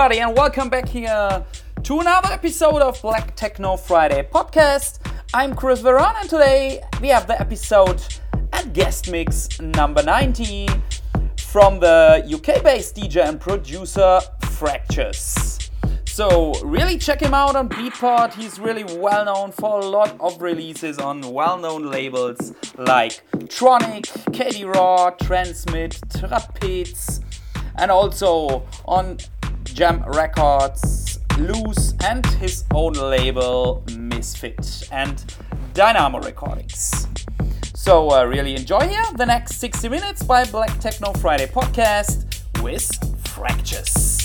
Everybody, and welcome back here to another episode of Black Techno Friday podcast. I'm Chris Veron, and today we have the episode and guest mix number 90 from the UK based DJ and producer Fractures. So, really check him out on Beatport. He's really well known for a lot of releases on well known labels like Tronic, KD Raw, Transmit, Trapeze, and also on Jam Records, Loose, and his own label Misfit and Dynamo Recordings. So, uh, really enjoy here the next 60 minutes by Black Techno Friday podcast with Fractures.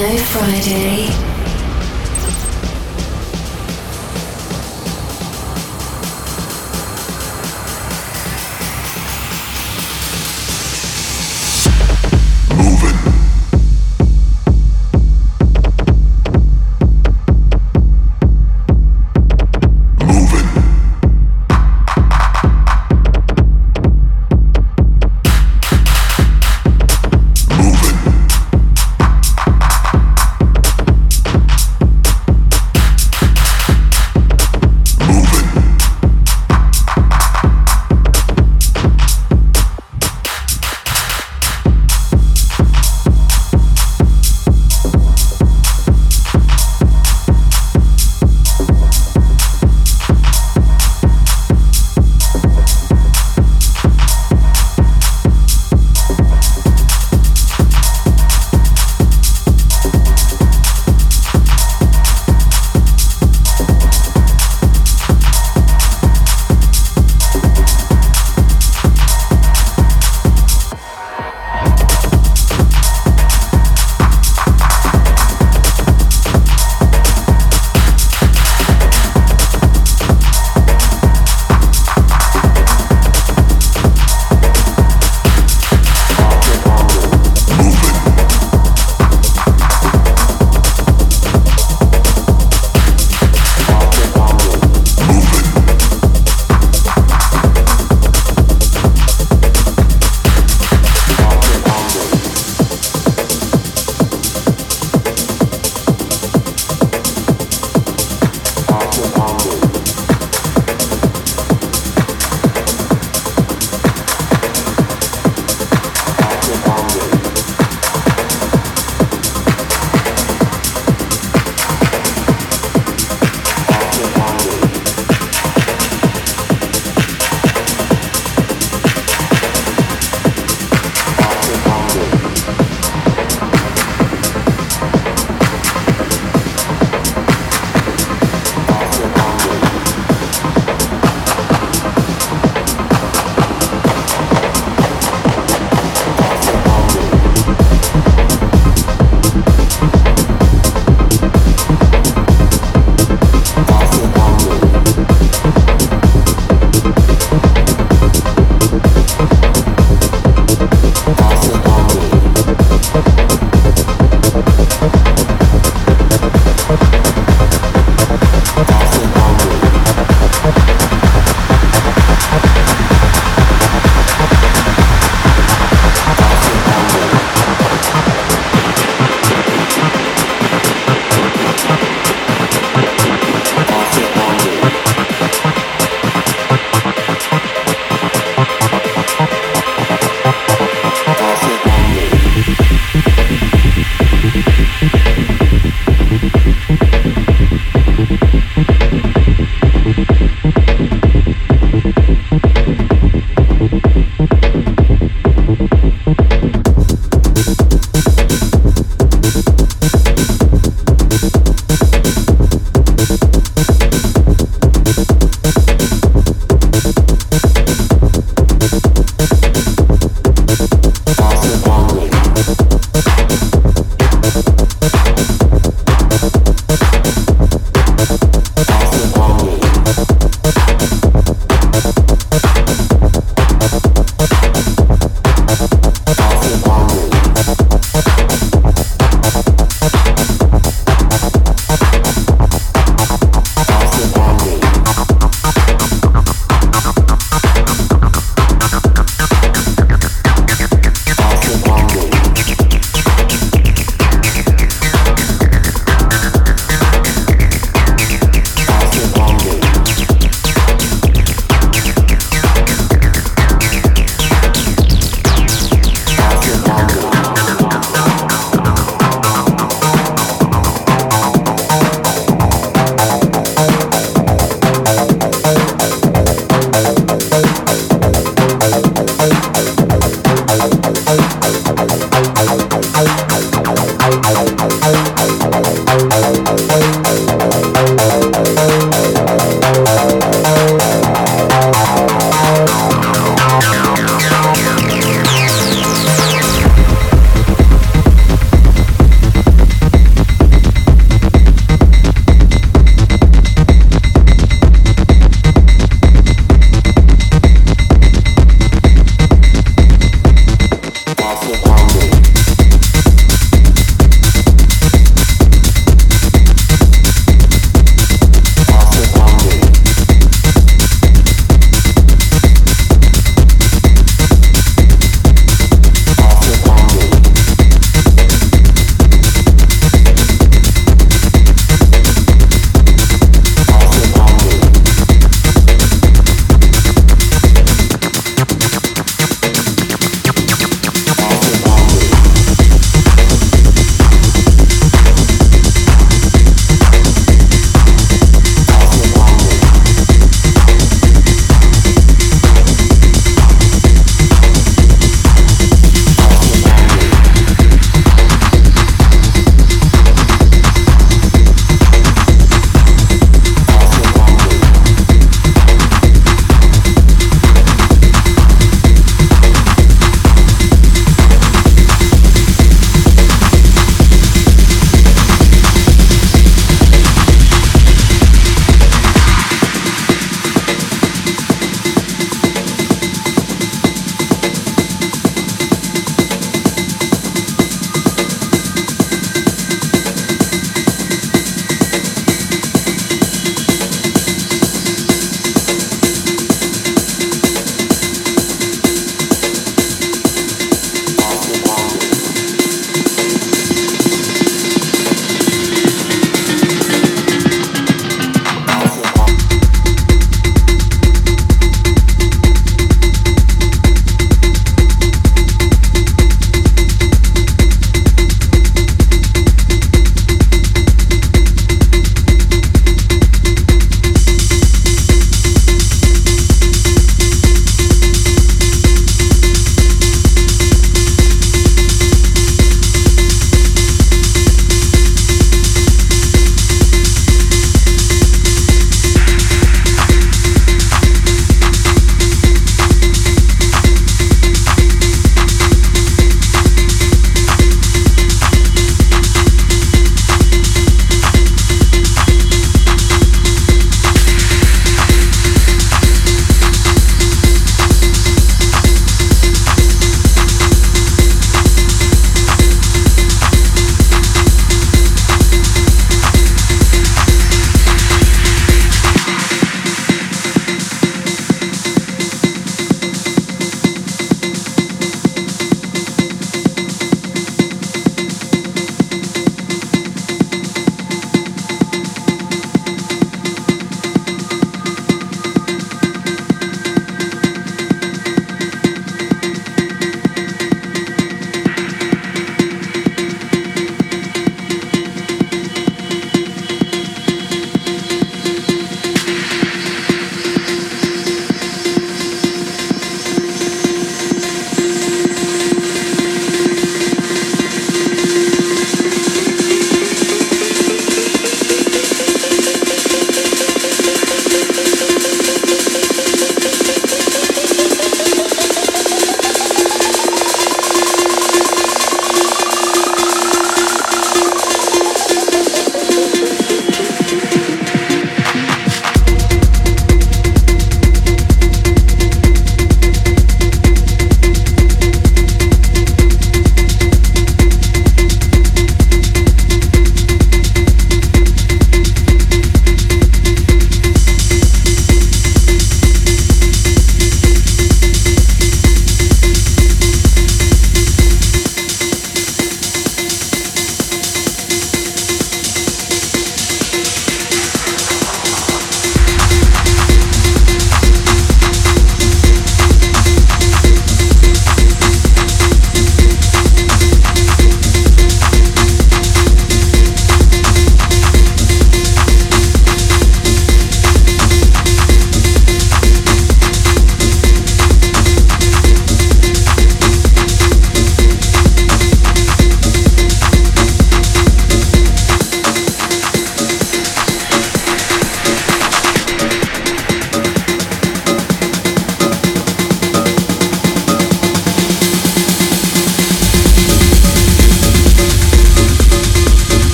Techno Friday.